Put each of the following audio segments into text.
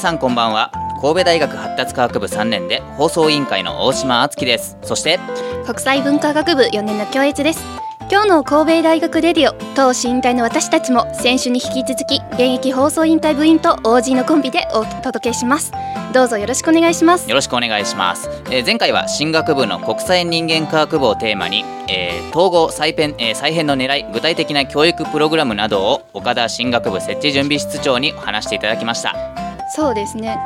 さんこんばんは。神戸大学発達科学部3年で放送委員会の大島敦樹です。そして国際文化学部4年の教越です。今日の神戸大学レディオ当身引退の私たちも先週に引き続き現役放送引退部員と OG のコンビでお届けします。どうぞよろしくお願いします。よろしくお願いします、えー前回は進学部の国際人間科学部をテーマに、えー統合再編、えー再編の狙い具体的な教育プログラムなどを岡田進学部設置準備室長にお話していただきましたそうですね。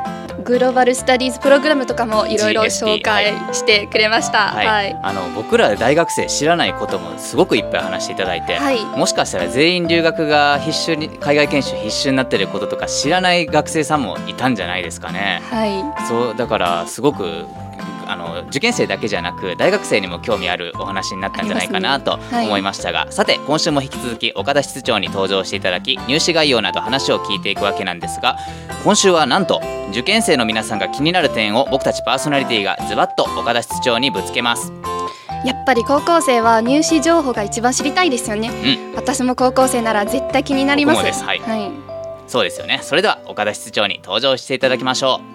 グローバルスタディーズプログラムとかもいろいろ紹介してくれました。はい、はい。あの僕ら大学生知らないこともすごくいっぱい話していただいて、はい。もしかしたら全員留学が必修に海外研修必修になってることとか知らない学生さんもいたんじゃないですかね。はい。そうだからすごくあの受験生だけじゃなく大学生にも興味あるお話になったんじゃないかなと思いましたが、さて今週も引き続き岡田室長に登場していただき入試概要など話を聞いていくわけなんですが今週はなんと受験生の皆さんが気になる点を僕たちパーソナリティがズバッと岡田室長にぶつけます。やっぱり高校生は入試情報が一番知りたいですよね、私も高校生なら絶対気になります。はい。はい、そうですよね。それでは岡田室長に登場していただきましょう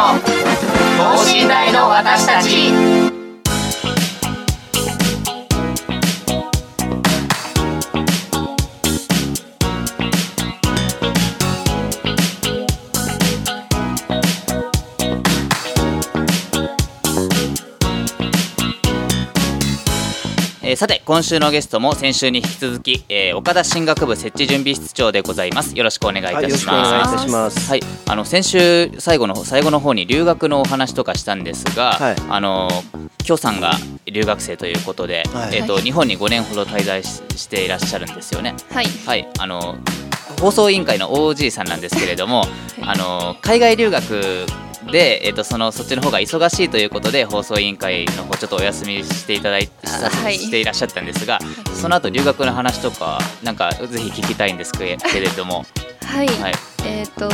等身大の私たち。えーさて今週のゲストも先週に引き続き、えー岡田進学部設置準備室長でござます。よろしくお願いいたします、はいよろしくお願いいたします。はい、あの先週最後の最後の方に留学のお話とかしたんですが、はい。あの京さんが留学生ということで、はい。えっ、と日本に5年ほど滞在ししていらっしゃるんですよね。はい。はい、あの放送委員会の OG さんなんですけれども、あの海外留学で、えっとそのそっちの方が忙しいということで放送委員会の方ちょっとお休みしていただいさはい。していらっしゃったんですが、その後留学の話とかなんかぜひ聞きたいんですけけれども、はい、はい、えっ、と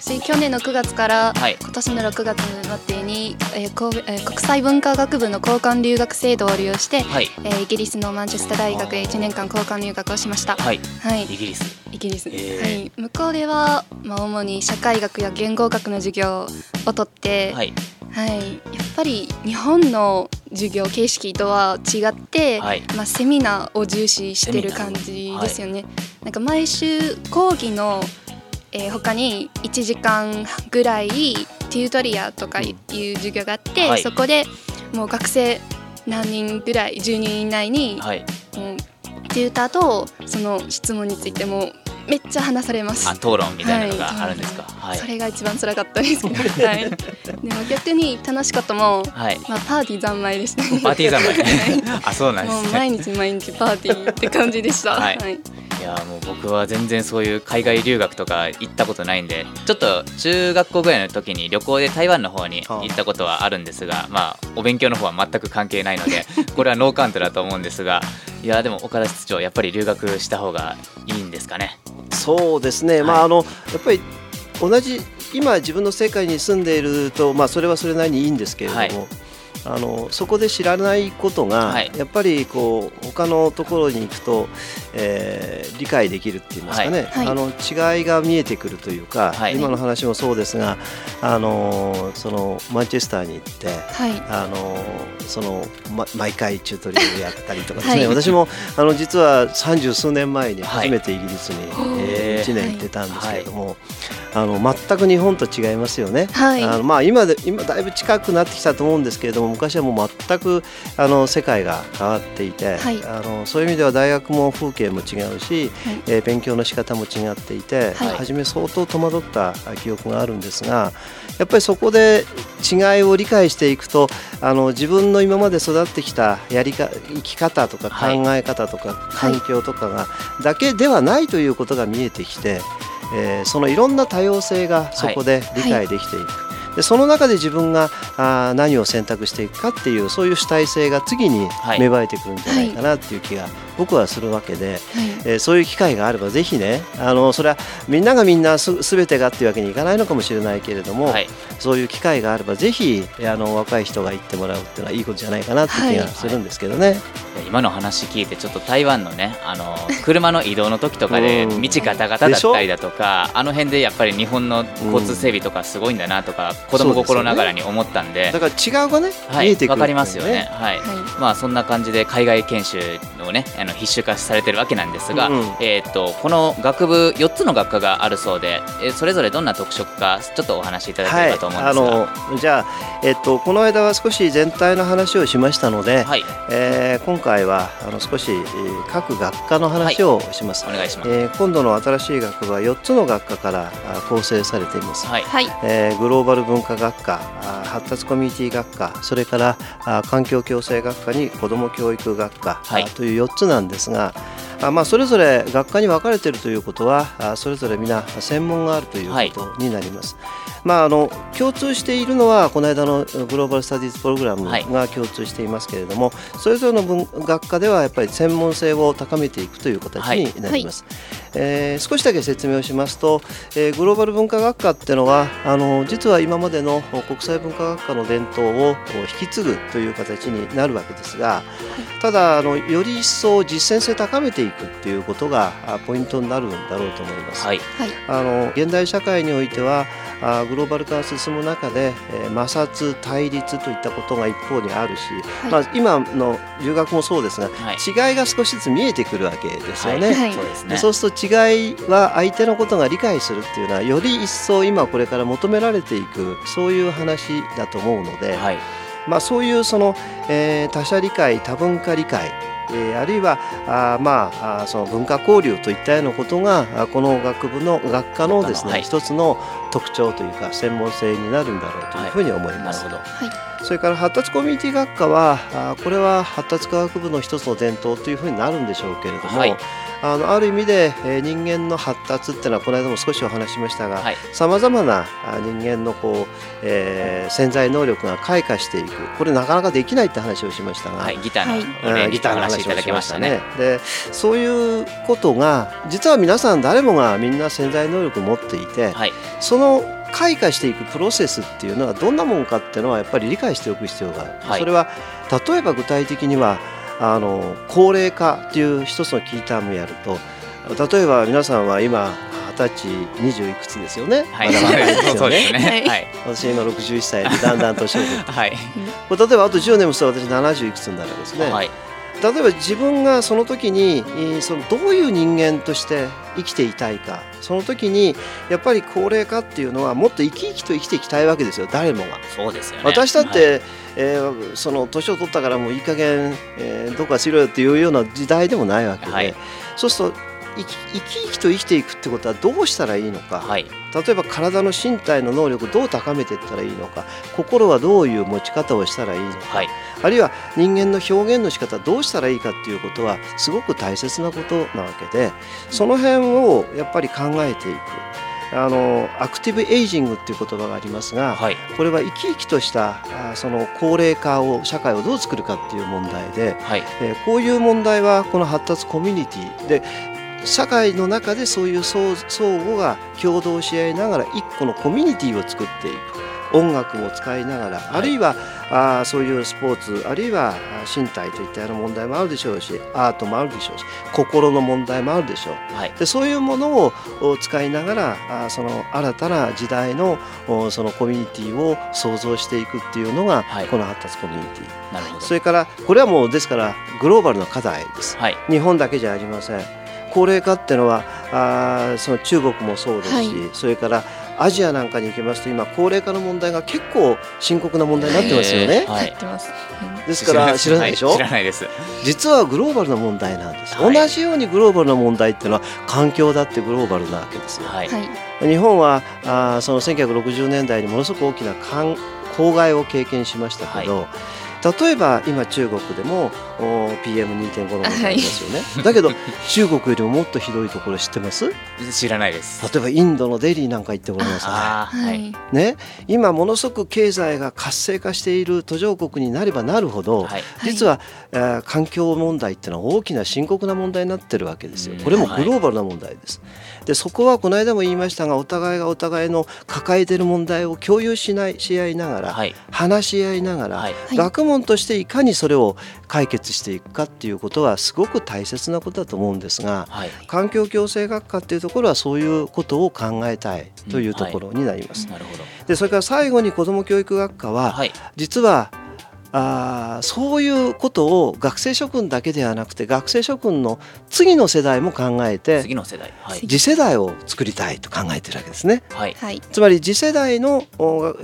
私去年の9月からはい。今年の6月までに、えー神戸えー国際文化学部の交換留学制度を利用して、はい、えーイギリスのマンチェスター大学へ1年間交換留学をしました。はい、はい、イギリス、イギリス、えー。はい、向こうでは、まあ、主に社会学や言語学の授業をとって、はい、はい、やっぱり日本の授業形式とは違って、はい。まあ、セミナーを重視してる感じですよね。なんか毎週講義の、えー他に1時間ぐらいテュートリアとかいう授業があって、はい。そこでもう学生何人ぐらい10人以内に、はい、もうテューターとその質問についてもめっちゃ話されます。あ。討論みたいなのがあるんですか？はい、それが一番辛かったですけど、はい、でも逆に楽しかったもん、はい、まあ、パーティー三昧でした。ねパーティー三昧。あそうなんでもうすね。毎日毎日パーティーって感じでした。ははいい、いやもう僕は全然そういう海外留学とか行ったことないんでちょっと中学校ぐらいの時に旅行で台湾の方に行ったことはあるんですがまあお勉強の方は全く関係ないので これはノーカウントだと思うんですがいやでも岡田室長やっぱり留学した方がいいんですかね？そうですね、まはい。ああのやっぱり同じ今自分の世界に住んでいると、まあ、それはそれなりにいいんですけれども、はいあのそこで知らないことが、はい。やっぱりこう他のところに行くと、えー理解できるって言いますかね、はい。あの違いが見えてくるというか、はい。今の話もそうですがあのそのマンチェスターに行って。はい、あのその、ま、毎回チュートリアルやったりとかですね、はい。私もあの実は三十数年前にはい。初めてイギリスに、へーえ1年行ってたんですけれども、あの全く日本と違いますよね。はい。あのまあ、今で今だいぶ近くなってきたと思うんですけれども昔はもう全くあの世界が変わっていて、はい。あのそういう意味では大学も風景も違うし、はい。えー勉強の仕方も違っていて、はい。初め相当戸惑った記憶があるんですがやっぱりそこで違いを理解していくとあの自分の今まで育ってきたやりか生き方とか考はい。え方とか環境とかが、だけではないということが見えてきて、えーそのいろんな多様性がそこで理解できていく。でその中で自分があー何を選択していくかっていうそういう主体性が次にはい。芽生えてくるんじゃないかなっていう気が僕はするわけで、はい。えーそういう機会があればぜひねあのそれはみんながみんなす全てがっていうわけにいかないのかもしれないけれども、はい。そういう機会があればぜひあの若い人が行ってもらうっていうのはいいことじゃないかなっていう気がするんですけどね。今の話聞いてちょっと台湾のねあの車の移動の時とかでうん。道ガタガタだったりだとかあの辺でやっぱり日本の交通整備とかすごいんだなとか子供心ながらに思ったんで。だから違うがね、はい。見えてくるわかりますよね。はい。はまあそんな感じで海外研修をねあの必修化されてるわけなんですが、うんうん。えーっとこの学部4つの学科があるそうで、えーそれぞれどんな特色かちょっとお話しいただければと思うんですが、はい、あのじゃあ、えっと、この間は少し全体の話をしましたので、はい。えー今回はあの少し、えー各学科の話をします、お願いします。えー今度の新しい学部は4つの学科からあ構成されています、はい。はい。えーグローバル文化学科あ発達コミュニティ学科それからあ環境共生学科に子ども教育学科、はい。あという4つなんですがあまあ、それぞれ学科に分かれているということはあそれぞれ皆専門があるということになります。まあ、あの共通しているのはこの間のグローバル・スタディーズ・プログラムはいが共通していますけれども、それぞれの文学科ではやっぱり専門性を高めていくという形になります。えー少しだけ説明をしますと、えーグローバル文化学科っていうのはあの実は今までの国際文化学科の伝統を引き継ぐという形になるわけですが、ただあのより一層実践性を高めていくっていうことがあポイントになるんだろうと思います。はい。はい。あの現代社会においてはあグローバル化が進む中で、えー摩擦対立といったことが一方にあるし、はい。まあ、今の留学もそうですが、はい。違いが少しずつ見えてくるわけですよね。はい。そうですね。でそうすると違いは相手のことが理解するっていうのはより一層今これから求められていくそういう話だと思うので、はい。まあ、そういうその、えー他者理解多文化理解えーあるいはあーまあその文化交流といったようなことがあこの学部の学科のですね、はい一つの特徴というか専門性になるんだろうというふうに思います。なるほど。それから発達コミュニティ学科はあこれは発達科学部の一つの伝統というふうになるんでしょうけれども、はい。あのある意味で、えー人間の発達っていうのはこの間も少しお話ししましたがはい。さまざまなあ人間のこう、えー潜在能力が開花していく。これなかなかできないって話をしましたが、はいギタはい。ーのお礼にお話しいただきましたね。でそういうことが実は皆さん誰もがみんな潜在能力を持っていて、はい。その開花していくプロセスっていうのはどんなもんかっていうのはやっぱり理解しておく必要がある、はい。それは例えば具体的にはあの高齢化っていう一つのキータームやると例えば皆さんは今二十歳二十いくつですよね、はい。まだ若いです そうよねですね。はい。私今61歳でだんだん年を取って。はい。例えばあと10年もすると私70いくつになるわけですね、はい例えば自分がその時にえーそのどういう人間として生きていたいかその時にやっぱり高齢化っていうのはもっと生き生きと生きていきたいわけですよ誰もが。そうですよね。私だっはいて、えーその年を取ったからもういい加減、えーどうかしろよっていうような時代でもないわけで、はいそうすると生き生きと生きていくってことはどうしたらいいのか、はい。例えば体の身体の能力をどう高めていったらいいのか。心はどういう持ち方をしたらいいのか、はい。あるいは人間の表現の仕方どうしたらいいかっていうことはすごく大切なことなわけでその辺をやっぱり考えていく。あのアクティブエイジングっていう言葉がありますが、はい。これは生き生きとしたあその高齢化を社会をどう作るかっていう問題で、はい。えーこういう問題はこの発達コミュニティで社会の中でそういう相相互が共同し合いながら一個のコミュニティを作っていく。音楽も使いながら、い。あるいはあーそういうスポーツあるいは身体といったような問題もあるでしょうしアートもあるでしょうし心の問題もあるでしょう。はい。でそういうものをお使いながらあーその新たな時代のおそのコミュニティを創造していくっていうのが、はい。この発達コミュニティ。なるほど。それからこれはもうですからグローバルな課題です。はい。日本だけじゃありません高齢化っていうのはあその中国もそうですし、はい、それからアジアなんかに行きますと今高齢化の問題が結構深刻な問題になってますよね。はい、ですから知らないでしょ、はい、知らないです。実はグローバルな問題なんです、はい、同じようにグローバルな問題っていうのは環境だってグローバルなわけですよ。はい、日本はあその1960年代にものすごく大きな公害を経験しましたけど、例えば今中国でも PM2.5 の問題ありますよね、はい、だけど中国よりももっとひどいところ知ってます？知らないです。例えばインドのデリーなんか行ってごらんなさい、はい、ね。今ものすごく経済が活性化している途上国になればなるほど、はい、実は、えー、環境問題っていうのは大きな深刻な問題になってるわけですよ。これもグローバルな問題です、でそこはこの間も言いましたがお互いがお互いの抱えている問題を共有しないし合いながら、話し合いながら、学問としていかにそれを解決していくかっていうことはすごく大切なことだと思うんですが、はい、環境共生学科っていうところはそういうことを考えたいというところになります。うん。はい、でそれから最後に子ども教育学科は、はい、実はあそういうことを学生諸君だけではなくて学生諸君の次の世代も考えて次の世代、はい、次世代を作りたいと考えてるわけですね。はい、つまり次世代の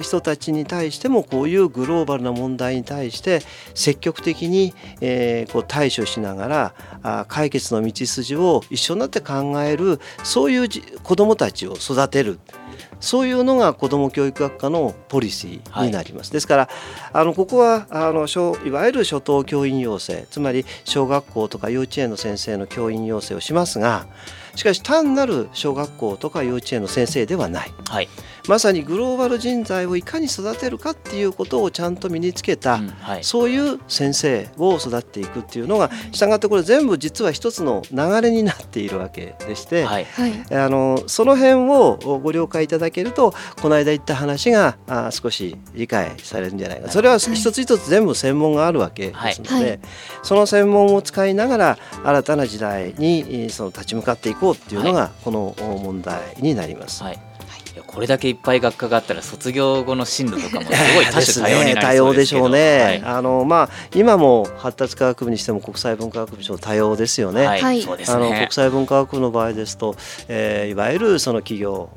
人たちに対してもこういうグローバルな問題に対して積極的に、えー、こう対処しながらあ解決の道筋を一緒になって考えるそういう子どもたちを育てる。そういうのが子ども教育学科のポリシーになります。はい、ですからあのここはあのいわゆる初等教員養成つまり小学校とか幼稚園の先生の教員養成をしますがしかし単なる小学校とか幼稚園の先生ではない、はい、まさにグローバル人材をいかに育てるかっていうことをちゃんと身につけた、うんはい、そういう先生を育っていくっていうのがしたがってこれ全部実は一つの流れになっているわけでして、はい、あのその辺をご了解いただけるとこの間言った話があ少し理解されるんじゃないか。それは一つ一つ全部専門があるわけですので、その専門を使いながら新たな時代にその立ち向かっていこうこうっていうのがこの問題になります。はいこれだけいっぱい学科があったら卒業後の進路とかもすごい多種多様になりそうですけど、ね、多様でしょうね、はい、あのまあ、今も発達科学部にしても国際文化学部と多様ですよね、はい、あの国際文化学部の場合ですと、えー、いわゆるその企業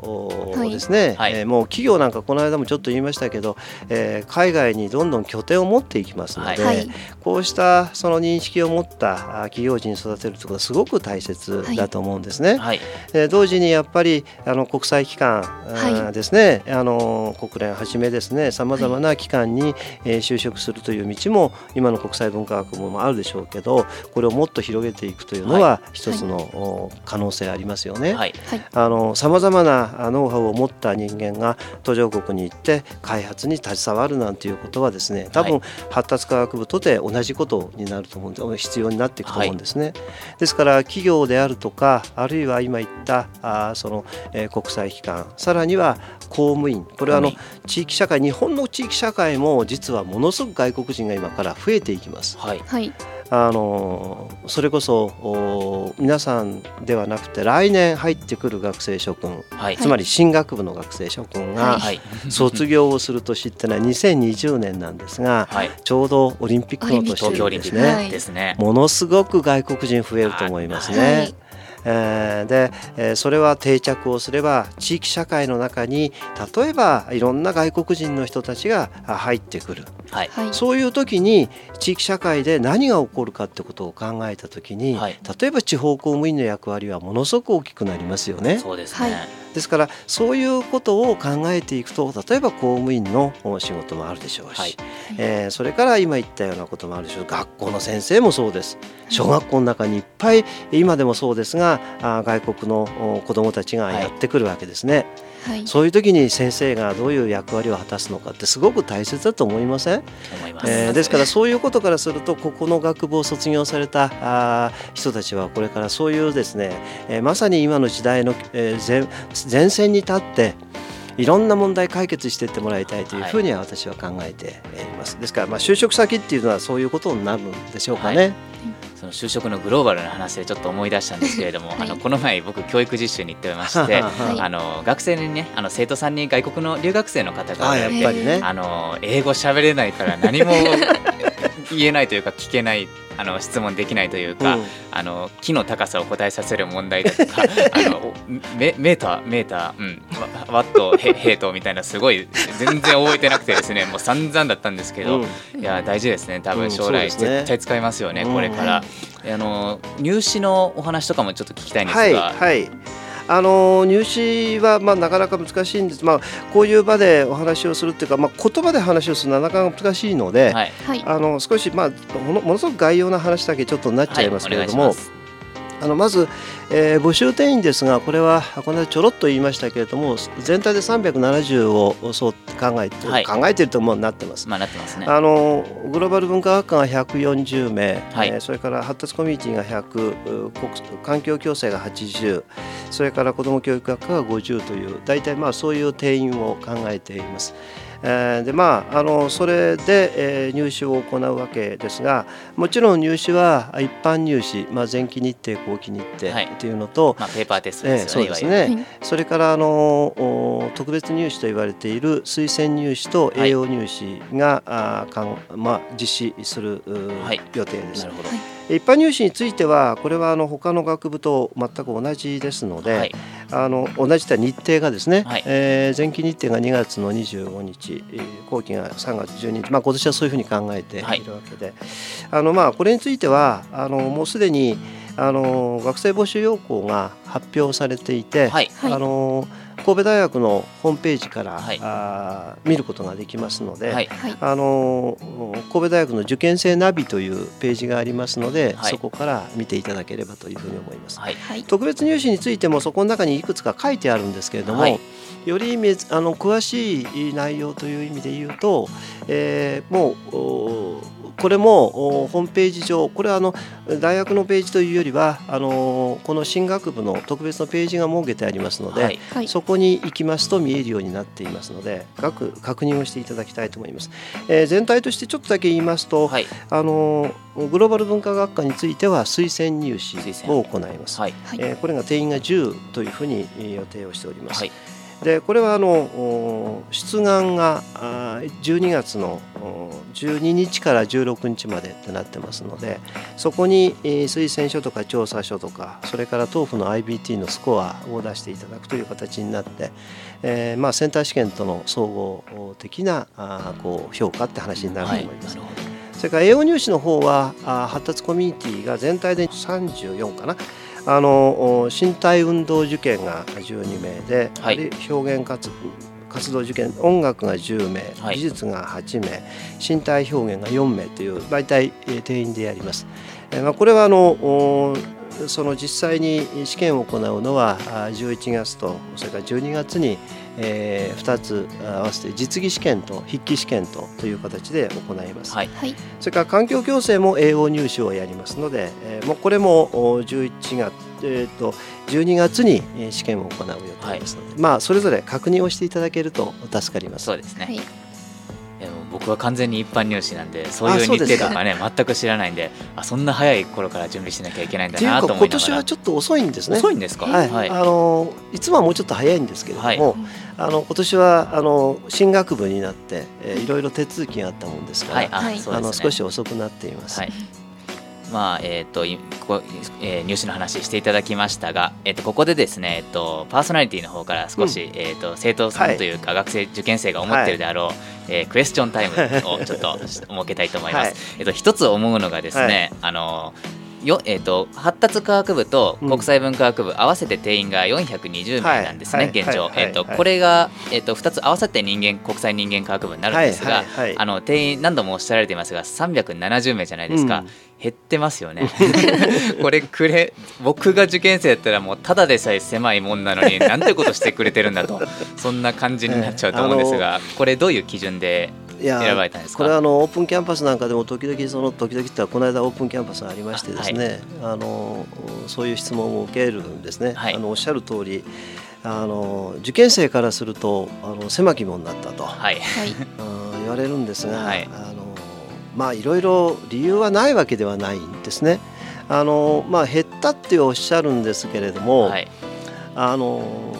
ですね、はい、えー、もう企業なんかこの間もちょっと言いましたけど、えー、海外にどんどん拠点を持っていきますので、はい、こうしたその認識を持った企業人に育てるということはすごく大切だと思うんですね。はい、えー、同時にやっぱりあの国際機関、はい、ですね。あの国連はじめですねさまざまな機関に、えー、就職するという道も今の国際文化学部もあるでしょうけどこれをもっと広げていくというのは一つの、可能性ありますよね。さまざまなノウハウを持った人間が途上国に行って開発に携わるなんていうことはですね多分発達科学部とて同じことになると思うんで必要になっていくと思うんですね。はい、ですから企業であるとかあるいは今言ったあその、えー、国際機関さらには公務員。これはあの地域社会日本の地域社会も実はものすごく外国人が今から増えていきます。はい、あのそれこそ皆さんではなくて来年入ってくる学生諸君、はい、つまり進学部の学生諸君が卒業をする年ってのは2020年なんですが、はい、ちょうどオリンピックの年ですね、ものすごく外国人増えると思いますね。えー、で、えー、それは定着をすれば地域社会の中に例えばいろんな外国人の人たちが入ってくる、はい、そういう時に地域社会で何が起こるかってことを考えた時に、はい、例えば地方公務員の役割はものすごく大きくなりますよね。そうですね、はいですからそういうことを考えていくと例えば公務員の仕事もあるでしょうし、はい、えー、それから今言ったようなこともあるでしょう。学校の先生もそうです。小学校の中にいっぱい今でもそうですが外国の子どもたちがやってくるわけですね。はいはい、そういう時に先生がどういう役割を果たすのかってすごく大切だと思いません？えー、ですからそういうことからするとここの学部を卒業されたあ人たちはこれからそういうですね、えー、まさに今の時代の、えー、前前線に立っていろんな問題解決していってもらいたいというふうには私は考えています。ですからまあ就職先っていうのはそういうことになるんでしょうかね。はいその就職のグローバルな話でちょっと思い出したんですけれども、はい、あのこの前僕教育実習に行ってまして、はい、あの学生にねあの生徒さんに外国の留学生の方がい。てあ、ね、あの英語喋れないから何も言えないというか聞けないあの質問できないというか、うん。あの木の高さを答えさせる問題だとか あのメメーターメーター、うん、ワワットヘヘイトみたいなすごい全然覚えてなくてですねもう散々だったんですけど、うん。いや大事ですね。多うん分将来絶対使いますよね、うんこれから。あの入試のお話とかもちょっと聞きたいんですはいが、はいあの入試はまあなかなか難しいんです、まあ、こういう場でお話をするっていうか、まあ、言葉で話をするのはなかなか難しいので、はい。はい。あの少し、まあ、ものものすごく概要な話だけちょっとなっちゃいますけれども、はいあのまず、えー募集定員ですがこれはこの間ちょろっと言いましたけれども全体で370をそう考えて、はい考えているともうなってます。まあなってますね。あのグローバル文化学科が140名、はいえーそれから発達コミュニティが100う国環境共生が80それから子ども教育学科が50という大体まあそういう定員を考えています。えーでまあ、あのそれで、えー入試を行うわけですがもちろん入試は一般入試、まあ、前期日程後期日程はい。というのと、まあペーパーテストええですよね。そうですね、それからあのお特別入試と言われている推薦入試と栄養入試が、あーかんまあ、実施する、はい。予定です。なるほど。一般入試についてはこれはあの他の学部と全く同じですので、はい。あの同じと日程がですね、はい。えー前期日程が2月の25日えー後期が3月12日、まあ、今年はそういうふうに考えてい。るわはいけで、あのまあこれについてはあのもうすでにあの学生募集要項が発表されていて、はい。はい。あの神戸大学のホームページから、はい。あー見ることができますので、はい。はい。あの神戸大学の受験生ナビというページがありますので、はい。そこから見ていただければというふうに思います。はい。はい。特別入試についてもそこの中にいくつか書いてあるんですけれども、はい。よりあの詳しい内容という意味で言うと、えーもうおこれもおホームページ上これはあの大学のページというよりはあのこの進学部の特別のページが設けてありますので、はいはいそこに行きますと見えるようになっていますので各確認をしていただきたいと思います。えー全体としてちょっとだけ言いますと、はいあのグローバル文化学科については推薦入試を行います。はいはいえーこれが定員が10というふうにえー予定をしております。はいでこれはあのお出願があー12月のお12日から16日までってなってますのでそこにえー推薦書とか調査書とかそれから TOEFL の IBT のスコアを出していただくという形になって、えーまあ、センター試験との総合的なあーこう評価って話になるとはい思います。なるほそれから栄養入試の方は発達コミュニティが全体で34かなあのお身体運動受験が12名で、はいで表現活活動受験音楽が10名、はい技術が8名身体表現が4名という大体えー定員でやります。えーまあ、これはあのおその実際に試験を行うのはあー11月とそれから12月に、え2つ合わせて実技試験と筆記試験とという形で行います。はい。はい。それから環境共生も栄養入試をやりますので、えーもうこれもお11月、えー、と12月にえー試験を行う予定ですので、まあそれぞれ確認をしていただけると助かります。そうですね、はい僕は完全に一般入試なんでそういう日程とかね全く知らないんであそんな早い頃から準備しなきゃいけないんだなと思いながら。今年はちょっと遅いんですね。遅いんですか？はい、はい。あのいつもはもうちょっと早いんですけれども、はい。あの今年はあの進学部になって、えーい。ろいろ手続きがあったもんですから、はい。あ、あの少し遅くなっています。はいまあえーといここえー入試の話していただきましたが、えー、とここでですね、えー、とパーソナリティの方から少し、えー、と生徒さんというか、学生受験生が思ってるであろう、えークエスチョンタイムをちょっと 設けたいと思います。はい。えっと一つ思うのがですね、あのよえー、と発達科学部と国際文化学部合わせて定員が420名なんですね、はい。現状、はい。えーとはい。これが、えー、と2つ合わさって人間国際人間科学部になるんですが、あの定員何度もおっしゃられていますが370名じゃないですか、うん。減ってますよね。これくれ僕が受験生だったらもうただでさえ狭いもんなのになんてことしてくれてるんだとそんな感じになっちゃうと思うんですが、これどういう基準で選ばれたんですか？これはあのオープンキャンパスなんかでも時々その時々ってこの間オープンキャンパスがありましてですねあ、のそういう質問を受けるんですね、はい。あのおっしゃる通りあの受験生からするとあの狭き門になったと、はい。言われるんですが、はい。あのまあいろいろ理由はないわけではないんですね。あのまあ減ったっておっしゃるんですけれども、はい。あの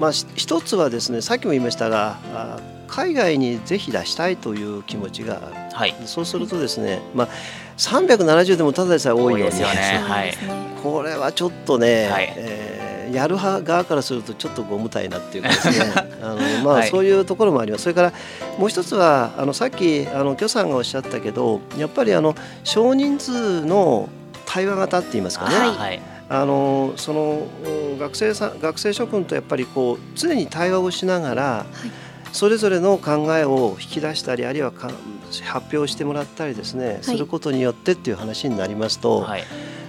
まあし一つはですねさっきも言いましたがあ海外にぜひ出したいという気持ちがある、はい、そうするとですね、まあ、370でもただでさえ多いのですよね、はい、これはちょっとね、はい、えー、やる派側からするとちょっとご無体なっていうかですね。あの、まあ、そういうところもあります、それからもう一つはあのさっきあの許さんがおっしゃったけどやっぱりあの少人数の対話型って言いますかね、はい。あのその学生さ学生諸君とやっぱりこう常に対話をしながら、はい、それぞれの考えを引き出したりあるいはか発表してもらったりですね、はい、することによってっていう話になりますと、はい、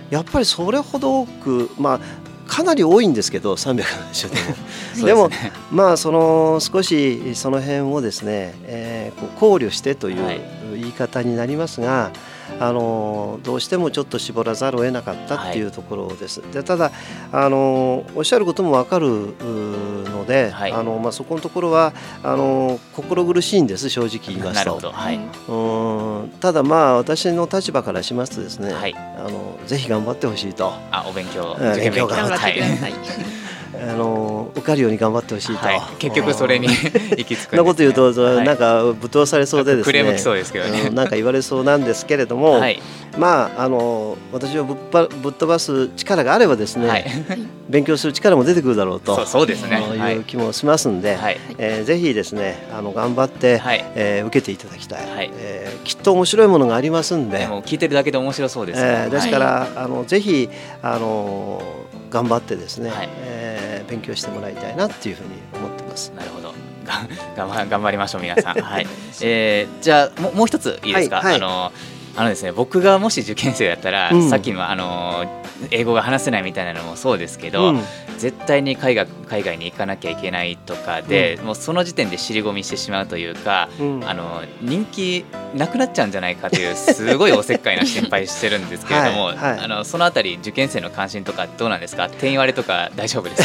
やっぱりそれほど多くまあかなり多いんですけど370でも。でもまあその少しその辺をですね、えー、考慮してという言い方になりますが、あのどうしてもちょっと絞らざるを得なかったっていうところです。はい、でただあのおっしゃることも分かるので、はい、あのまあ、そこのところはあの心苦しいんです正直言いますと。はい、うんただまあ私の立場からしますとですね、はい、あのぜひ頑張ってほしいと。あお勉強勉強頑張ってください。あの受かるように頑張ってほしいと、はい、結局それに 行き着くん、ね、なこと言うと、はい、なんかぶっ飛ばされそうでですね。クレームきそうですけどね。なんか言われそうなんですけれども、はい、まああの私をぶっばぶっ飛ばす力があればですね、はい、勉強する力も出てくるだろうと。そうですね。い。う気もしますんで、はい。えー、ぜひですねあの頑張って、はい。えー、受けていただきたい、はい。えー、きっと面白いものがありますんで。もう聞いてるだけで面白そうです、ね、えー、ですから、あのぜひあの頑張ってですね、はい、えー、勉強してもらいたいなっていうふうに思ってます。なるほど。頑張りましょう皆さん。はい。えー、じゃあももう一ついいですか？はいはい、あのあのですね僕がもし受験生だったら、うん、さっきのあの英語が話せないみたいなのもそうですけど、うん、絶対に海外海外に行かなきゃいけないとかで、うん、もうその時点で尻込みしてしまうというか、あの人気なくなっちゃうんじゃないかというすごいおせっかいな心配してるんですけれども はい、あのそのあたり受験生の関心とかどうなんですか？定員割れとか大丈夫です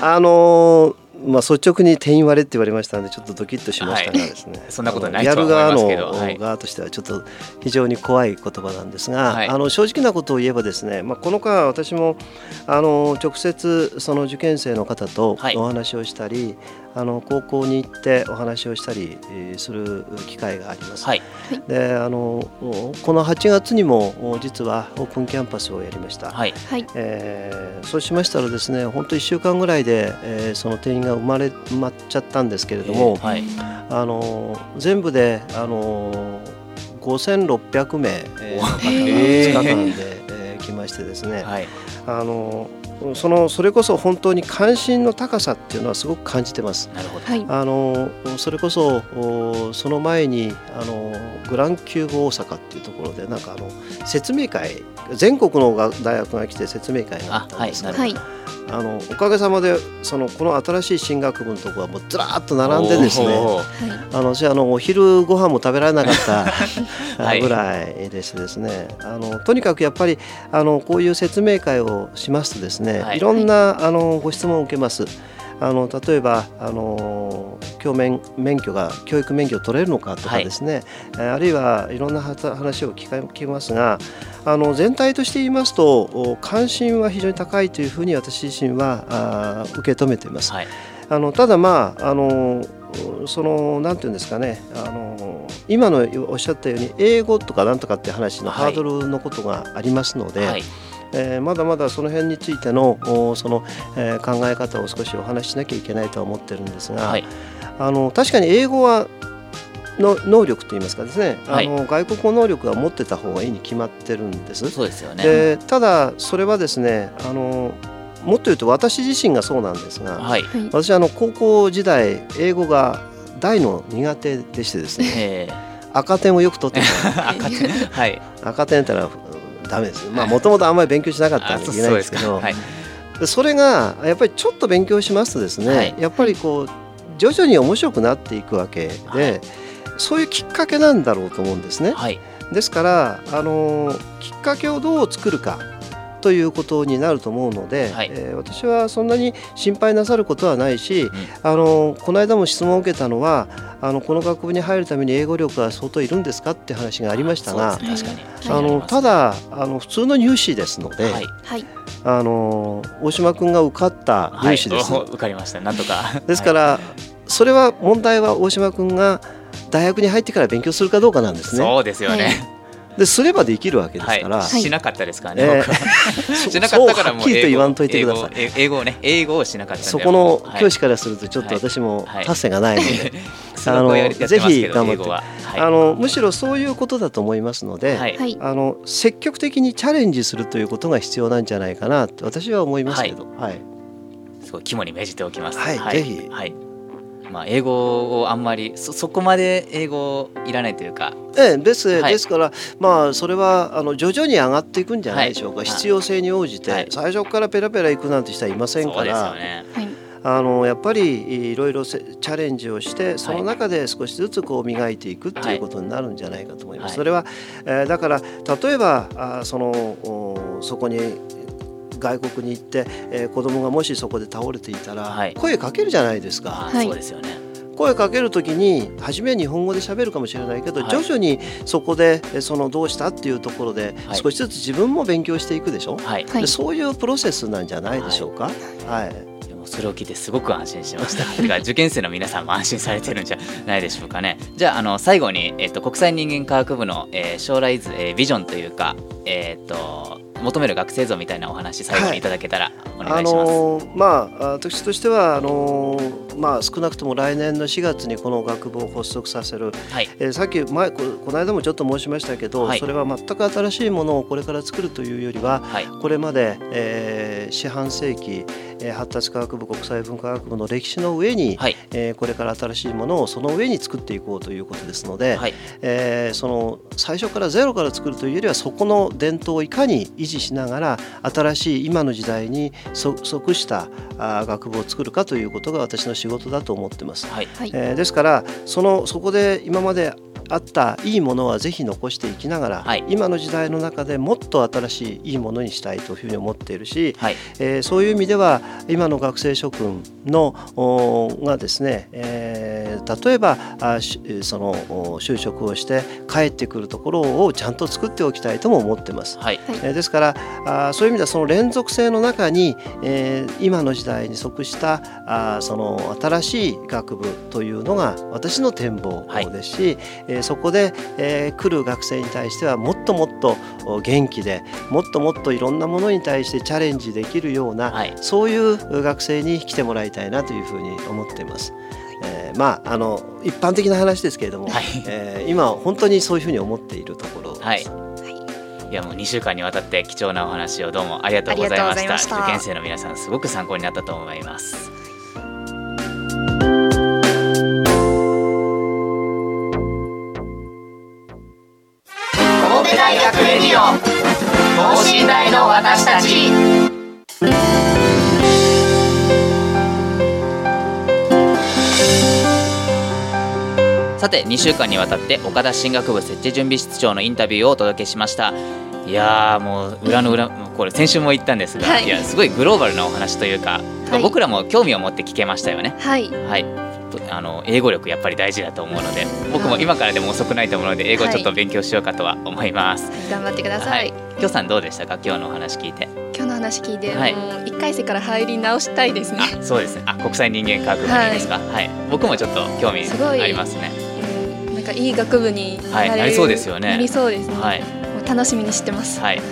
か？あのーまあ、率直に定員割れって言われましたのでちょっとドキッとしましたがですね、はい、そんなことないやる側の、はい、側としてはちょっと非常に怖い言葉なんですが、はい、あの正直なことを言えばですね、まあ、この間私もあの直接その受験生の方とお話をしたり、あの高校に行ってお話をしたりする機会があります。はい、であのこの8月にも実はオープンキャンパスをやりました。はい、えー、そうしましたらですね本当1週間ぐらいで、えー、その定員が生まれ埋まっちゃったんですけれども、えーはい、あの全部であの5600名、えー、の方が2日間で、えー、来ましてですね、はい、あのそのそれこそ本当に関心の高さっていうのはすごく感じてます。なるほど。あのそれこそその前にあのグランキューブ大阪っていうところでなんかあの説明会全国の大学が来て説明会があったんですけど、はい、あのおかげさまでそのこの新しい進学部のところはもうずらっと並んでですねあの私あのお昼ご飯も食べられなかった ぐらいでしてですね、あのとにかくやっぱりあのこういう説明会をしますとですね、はい、いろんなあのご質問を受けます。あの例えばあの教免免許が教育免許を取れるのかとかですね、はい、あるいはいろんな話を聞きますがあの全体として言いますと関心は非常に高いというふうに私自身はあ受け止めています。はい、あのただまああのそのなんていうんですかね。あの今のおっしゃったように英語とかなんとかって話のハードルのことがありますので、はいえー、まだまだその辺についてのその、えー、考え方を少しお話ししなきゃいけないとは思ってるんですが、はい、あの確かに英語はの能力といいますかですね、はい、あの外国語能力は持ってた方がいいに決まってるんです。そうですよね。でただそれはですねあのもっと言うと私自身がそうなんですが、はい、私あの高校時代英語が大の苦手でしてですね。赤点をよく取ってた。赤点,、はい、赤点ってのはダメですまあもともとあんまり勉強しなかったんでいけないんですけど。そそれがやっぱりちょっと勉強しますとですね、はい、やっぱりこう徐々に面白くなっていくわけで、はい、そういうきっかけなんだろうと思うんですね。はい、ですからあのきっかけをどう作るかということになると思うので、はい、えー、私はそんなに心配なさることはないし、うん、あのこの間も質問を受けたのはあのこの学部に入るために英語力は相当いるんですかって話がありましたが、ね、あのただあの普通の入試ですので、はい、あの大島君が受かった入試です、はい、受かりました。なんとか。ですから、それは問題は大島君が大学に入ってから勉強するかどうかなんですね。そうですよね。ですればできるわけですから、はい、しなかったですからね、えー、しなかったからもう英語言わんといてください。英語をね英語をしなかったそこの教師からするとちょっと私も達成がないので、あのぜひ頑張って、は。い、あのむしろそういうことだと思いますので、はい、あの積極的にチャレンジするということが必要なんじゃないかなと私は思いますけど、はい、すごい肝に銘じておきます。はい、ぜひ、はいまあ、英語をあんまりそそこまで英語いらないというか、ええ、です、はい、ですからまあそれはあの徐々に上がっていくんじゃないでしょうか、はい、必要性に応じて、はい、最初からペラペラいくなんて人はいませんから。ね、あのやっぱりいろいろチャレンジをしてその中で少しずつこう磨いていくっていうことになるんじゃないかと思います。それは、えー、だから例えばあそのそこに外国に行って、えー、子供がもしそこで倒れていたら、声かけるじゃないですか。はい、そうですよね。声かける時に初め日本語で喋るかもしれないけど、はい、徐々にそこでそのどうしたっていうところで少しずつ自分も勉強していくでしょ、はい、でそういうプロセスなんじゃないでしょうか？はい、はい。それを聞いてすごく安心しました。てか受験生の皆さんも安心されてるんじゃないでしょうかね。じゃああの最後にえっと国際人間科学部の、えー、将来図、えー、ビジョンというかえっ、と求める学生像みたいなお話最後にい。ただけたらお願いします。はい、あのー、まあ私としてはあのー、まあ少なくとも来年の4月にこの学部を発足させる、はい、えー、さっき前ここの間もちょっと申しましたけど、はい、それは全く新しいものをこれから作るというよりは、はい、これまで、えー、四半世紀え発達科学部国際文化学部の歴史の上に、はい、えー、これから新しいものをその上に作っていこうということですので、はい、えー、その最初からゼロから作るというよりはそこの伝統をいかに維持しながら新しい今の時代に即したあ学部を作るかということが私の仕事だと思ってます。はい、えー、ですからそのそこで今まであったいいものはぜひ残していきながら、はい、今の時代の中でもっと新しいいいものにしたいというふうに思っているし、はい、えー、そういう意味では今の学生諸君のがですね、えー、例えばあその就職をして帰ってくるところをちゃんと作っておきたいとも思ってます。はい、えー、ですからあそういう意味ではその連続性の中に、えー、今の時代に即したあその新しい学部というのが私の展望ですし、はい。えそこで、え来る学生に対してはもっともっと元気でもっともっといろんなものに対してチャレンジできるような、はい、そういう学生に来てもらいたいなというふうに思っています。えー、まああの一般的な話ですけれども、はい、えー、今本当にそういうふうに思っているところ。です。はい。いやもう2週間にわたって貴重なお話をどうもありがとうございました。受験生の皆さんすごく参考になったと思いますさて2週間にわたって岡田進学部設置準備室長のインタビューをお届けしました。いやもう裏の裏 これ先週も言ったんですが、はい、いやすごいグローバルなお話というか、はい、僕らも興味を持って聞けましたよね。はい、はい。あの英語力やっぱり大事だと思うので僕も今からでも遅くないと思うので英語ちょっと勉強しようかとは思います、はい、頑張ってください、はい、今日さんどうでしたか？今日のお話聞いて。今日の話聞いて、はい、もう一回生から入り直したいですね。そうですね。あ国際人間科学部にですか、はい、僕もちょっと興味ありますねかいい学部にな,、なりそうですよね。なりそうですね、はい、楽しみにしてます。はい、はい。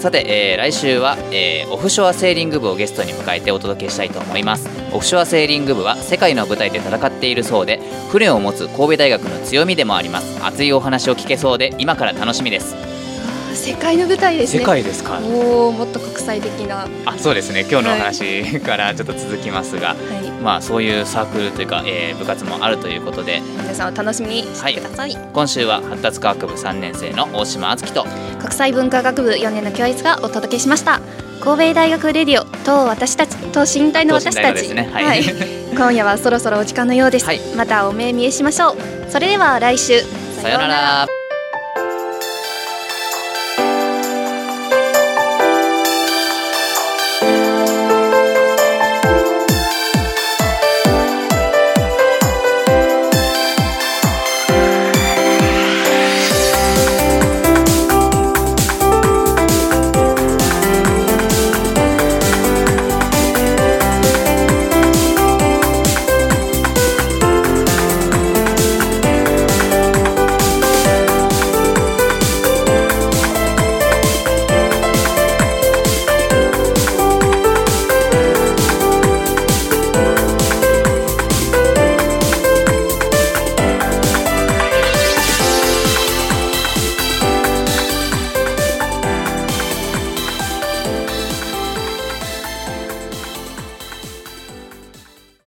さて、えー、来週は、えー、オフショアセーリング部をゲストに迎えてお届けしたいと思います。オフショアセーリング部は世界の舞台で戦っているそうで船を持つ神戸大学の強みでもあります。熱いお話を聞けそうで今から楽しみです世界の舞台ですね。世界ですか。おおもっと国際的な。あそうですね。今日のお話からちょっと続きますが、はい、まあそういうサークルというか、えー、部活もあるということで皆さんお楽しみにしてください、はい、今週は発達科学部3年生の大島敦樹と国際文化学部4年の教室がお届けしました。神戸大学レディオと私たちと身体の私たち、ね、はい、はい、今夜はそろそろお時間のようです、はい、またお目見えしましょう。それでは来週。さようなら